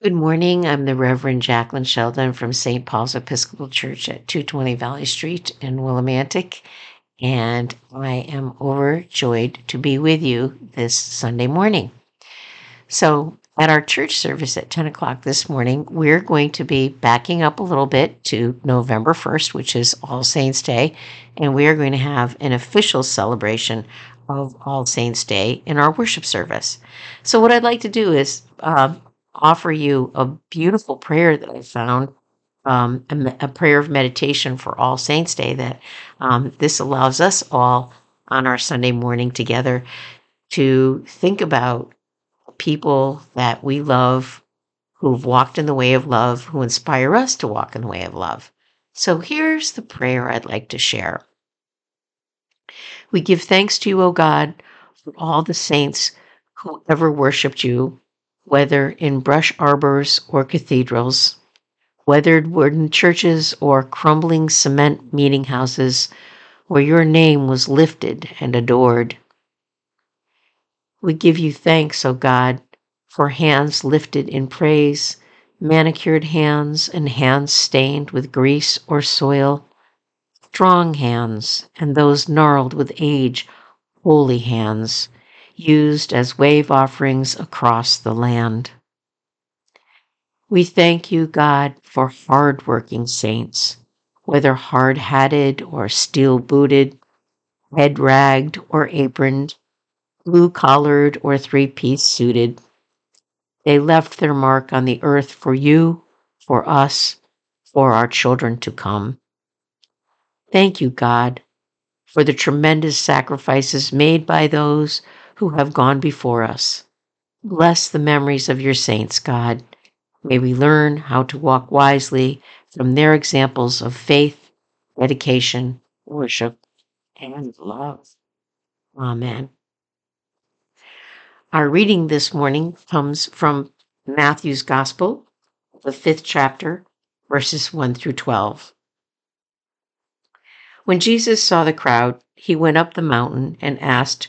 Good morning. I'm the Reverend Jacqueline Sheldon from St. Paul's Episcopal Church at 220 Valley Street in Willimantic, and I am overjoyed to be with you this Sunday morning. So, at our church service at 10 o'clock this morning, we're going to be backing up a little bit to November 1st, which is All Saints' Day, and we are going to have an official celebration of All Saints' Day in our worship service. So, what I'd like to do is uh, offer you a beautiful prayer that I found, um, a, a, prayer of meditation for All Saints' Day. That um, this allows us all on our Sunday morning together to think about people that we love, who've walked in the way of love, who inspire us to walk in the way of love. So here's the prayer I'd like to share. We give thanks to you, O God, for all the saints who ever worshiped you whether in brush arbors or cathedrals, weathered wooden churches or crumbling cement meeting houses where your name was lifted and adored. We give you thanks, O God, for hands lifted in praise, manicured hands and hands stained with grease or soil, strong hands and those gnarled with age, holy hands used as wave offerings across the land. We thank you, God, for hard-working saints, whether hard-hatted or steel-booted, head-ragged or aproned, blue-collared or three-piece suited. They left their mark on the earth for you, for us, for our children to come. Thank you, God, for the tremendous sacrifices made by those who have gone before us. Bless the memories of your saints, God. May we learn how to walk wisely from their examples of faith, dedication, worship, and love. Amen. Our reading this morning comes from Matthew's Gospel, the fifth chapter, verses 1 through 12. When Jesus saw the crowd, he went up the mountain and asked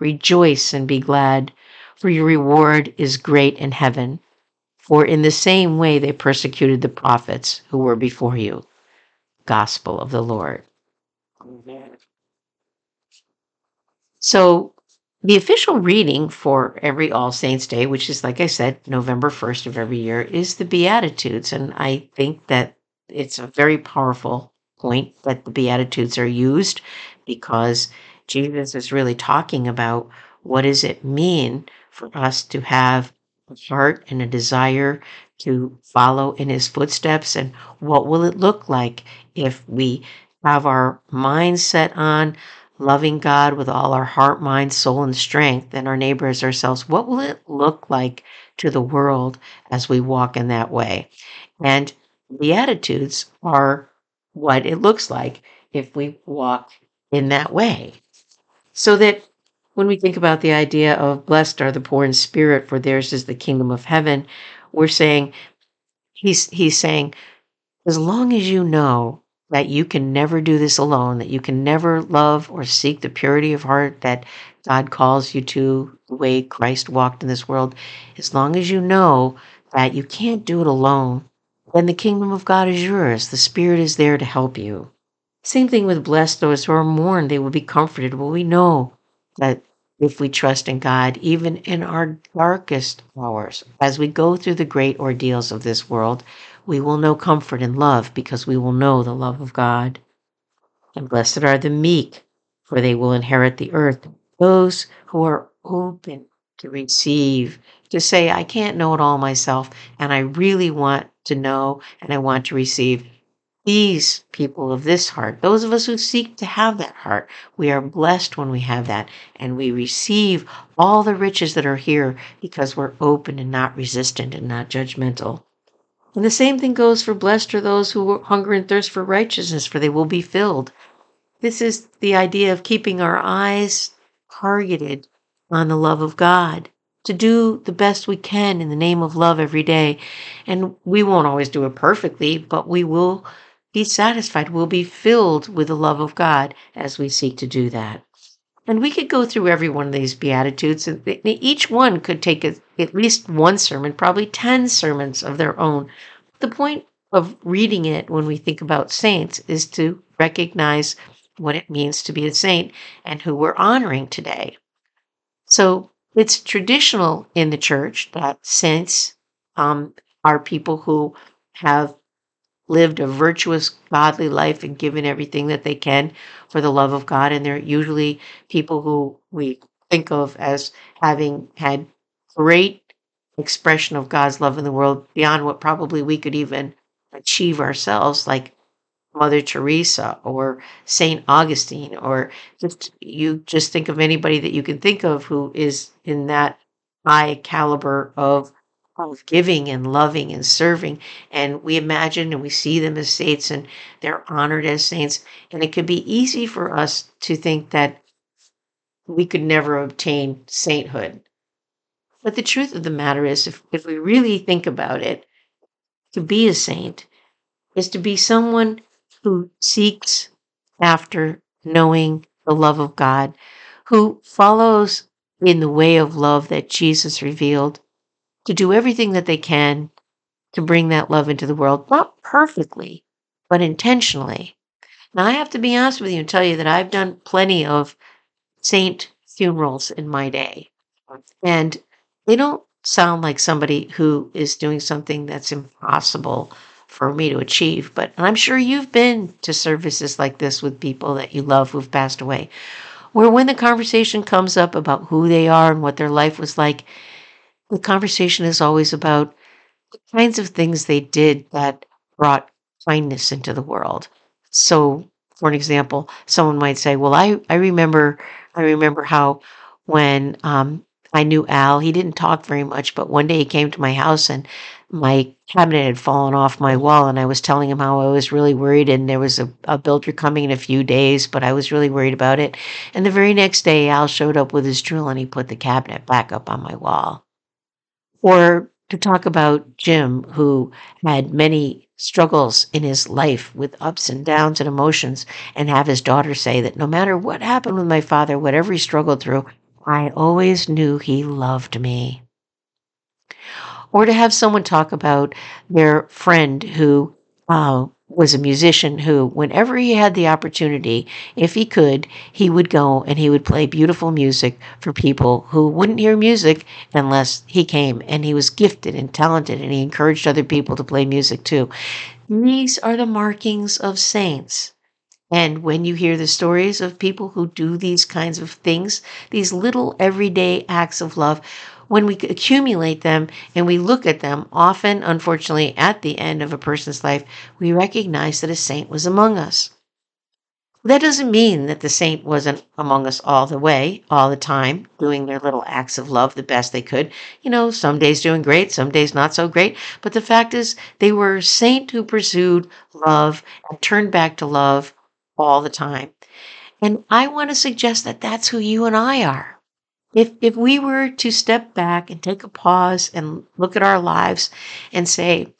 Rejoice and be glad, for your reward is great in heaven. For in the same way they persecuted the prophets who were before you. Gospel of the Lord. Amen. So, the official reading for every All Saints Day, which is, like I said, November 1st of every year, is the Beatitudes. And I think that it's a very powerful point that the Beatitudes are used because Jesus is really talking about what does it mean for us to have a heart and a desire to follow in his footsteps and what will it look like if we have our mind set on loving God with all our heart, mind, soul, and strength, and our neighbors ourselves, what will it look like to the world as we walk in that way? And the Beatitudes are what it looks like if we walk in that way. So that when we think about the idea of blessed are the poor in spirit, for theirs is the kingdom of heaven, we're saying, he's, he's saying, as long as you know that you can never do this alone, that you can never love or seek the purity of heart that God calls you to, the way Christ walked in this world, as long as you know that you can't do it alone, then the kingdom of God is yours. The Spirit is there to help you. Same thing with blessed those who are mourned, they will be comforted. Well, we know that if we trust in God, even in our darkest hours. As we go through the great ordeals of this world, we will know comfort and love because we will know the love of God. And blessed are the meek, for they will inherit the earth. Those who are open to receive, to say, I can't know it all myself, and I really want to know and I want to receive. These people of this heart, those of us who seek to have that heart, we are blessed when we have that and we receive all the riches that are here because we're open and not resistant and not judgmental. And the same thing goes for blessed are those who hunger and thirst for righteousness, for they will be filled. This is the idea of keeping our eyes targeted on the love of God, to do the best we can in the name of love every day. And we won't always do it perfectly, but we will be satisfied. We'll be filled with the love of God as we seek to do that. And we could go through every one of these Beatitudes, and each one could take at least one sermon, probably 10 sermons of their own. The point of reading it when we think about saints is to recognize what it means to be a saint and who we're honoring today. So it's traditional in the church that saints um, are people who have lived a virtuous, godly life and given everything that they can for the love of God. And they're usually people who we think of as having had great expression of God's love in the world beyond what probably we could even achieve ourselves, like Mother Teresa or Saint Augustine, or just you just think of anybody that you can think of who is in that high caliber of of giving and loving and serving. And we imagine and we see them as saints and they're honored as saints. And it could be easy for us to think that we could never obtain sainthood. But the truth of the matter is, if, if we really think about it, to be a saint is to be someone who seeks after knowing the love of God, who follows in the way of love that Jesus revealed, to do everything that they can to bring that love into the world, not perfectly, but intentionally. Now, I have to be honest with you and tell you that I've done plenty of saint funerals in my day, and they don't sound like somebody who is doing something that's impossible for me to achieve. But I'm sure you've been to services like this with people that you love who've passed away, where when the conversation comes up about who they are and what their life was like, the conversation is always about the kinds of things they did that brought kindness into the world. So, for an example, someone might say, "Well, I I remember I remember how when um, I knew Al, he didn't talk very much, but one day he came to my house and my cabinet had fallen off my wall and I was telling him how I was really worried and there was a, a, builder coming in a few days, but I was really worried about it. And the very next day, Al showed up with his drill and he put the cabinet back up on my wall. Or to talk about Jim, who had many struggles in his life with ups and downs and emotions, and have his daughter say that no matter what happened with my father, whatever he struggled through, I always knew he loved me. Or to have someone talk about their friend who uh, was a musician who, whenever he had the opportunity, if he could, he would go and he would play beautiful music for people who wouldn't hear music unless he came. And he was gifted and talented, and he encouraged other people to play music too. These are the markings of saints. And when you hear the stories of people who do these kinds of things, these little everyday acts of love, when we accumulate them and we look at them, often, unfortunately, at the end of a person's life, we recognize that a saint was among us. That doesn't mean that the saint wasn't among us all the way, all the time, doing their little acts of love the best they could. You know, some days doing great, some days not so great. But the fact is, they were a saint who pursued love and turned back to love all the time. And I want to suggest that that's who you and I are. If, if we were to step back and take a pause and look at our lives and say,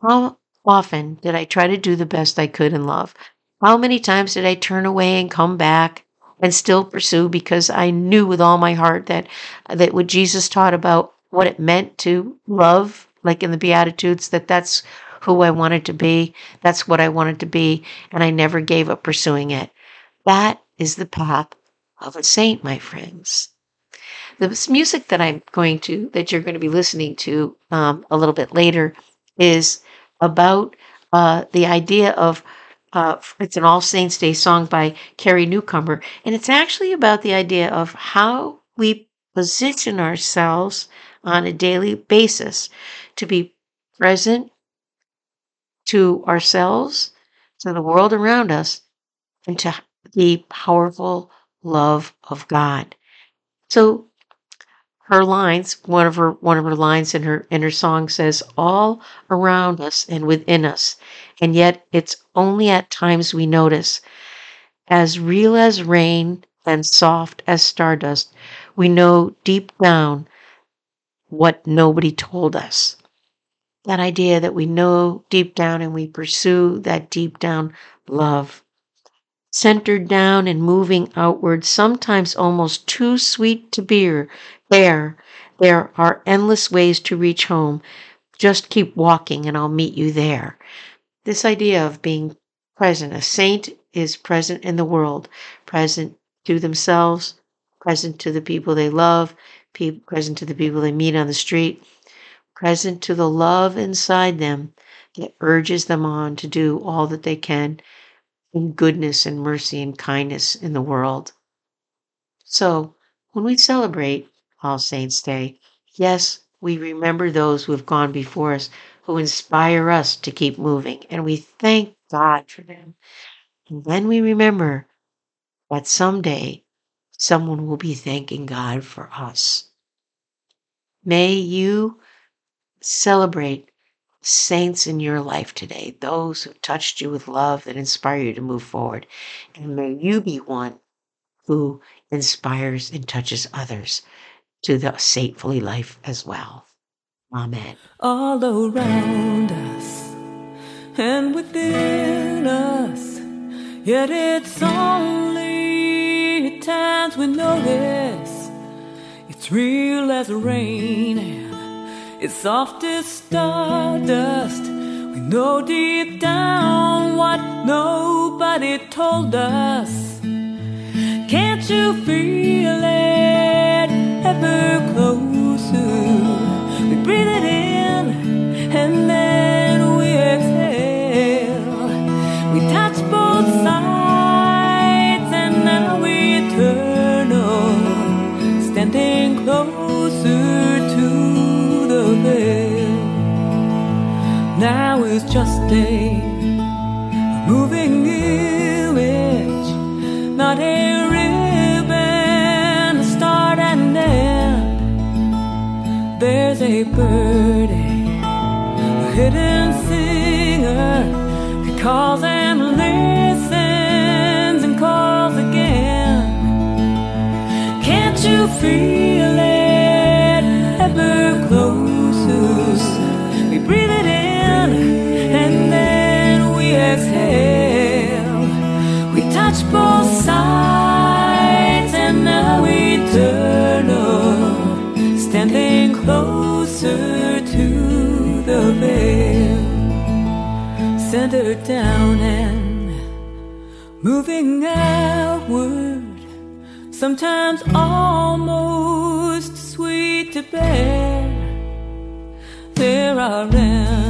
how often did I try to do the best I could in love? How many times did I turn away and come back and still pursue because I knew with all my heart that that what Jesus taught about what it meant to love, like in the Beatitudes, that that's who I wanted to be, that's what I wanted to be, and I never gave up pursuing it. That is the path of a saint, my friends. The music that I'm going to, that you're going to be listening to um, a little bit later, is about uh, the idea of. Uh, it's an All Saints Day song by Carrie Newcomer, and it's actually about the idea of how we position ourselves on a daily basis to be present to ourselves, to the world around us, and to the powerful love of God. So her lines, one of her one of her lines in her in her song says, all around us and within us. And yet it's only at times we notice. As real as rain and soft as stardust, we know deep down what nobody told us. That idea that we know deep down and we pursue that deep down love. Centered down and moving outward, sometimes almost too sweet to bear. There, there are endless ways to reach home. Just keep walking and I'll meet you there. This idea of being present, a saint is present in the world, present to themselves, present to the people they love, present to the people they meet on the street, present to the love inside them that urges them on to do all that they can in goodness and mercy and kindness in the world. So, when we celebrate All Saints' Day, yes, we remember those who have gone before us, who inspire us to keep moving, and we thank God for them. And then we remember that someday someone will be thanking God for us. May you celebrate saints in your life today, those who touched you with love that inspire you to move forward. And may you be one who inspires and touches others to the saintfully life as well. Amen. All around us and within us, yet it's only times we notice it's real as rain it's soft as stardust. We know deep down what nobody told us. Can't you feel it ever closer? We breathe it in is just a moving image, not a ribbon, a start and end. There's a bird, a hidden singer that calls and listens and calls again. Can't you feel it closer to the veil. Centered down and moving outward, sometimes almost sweet to bear. There are endless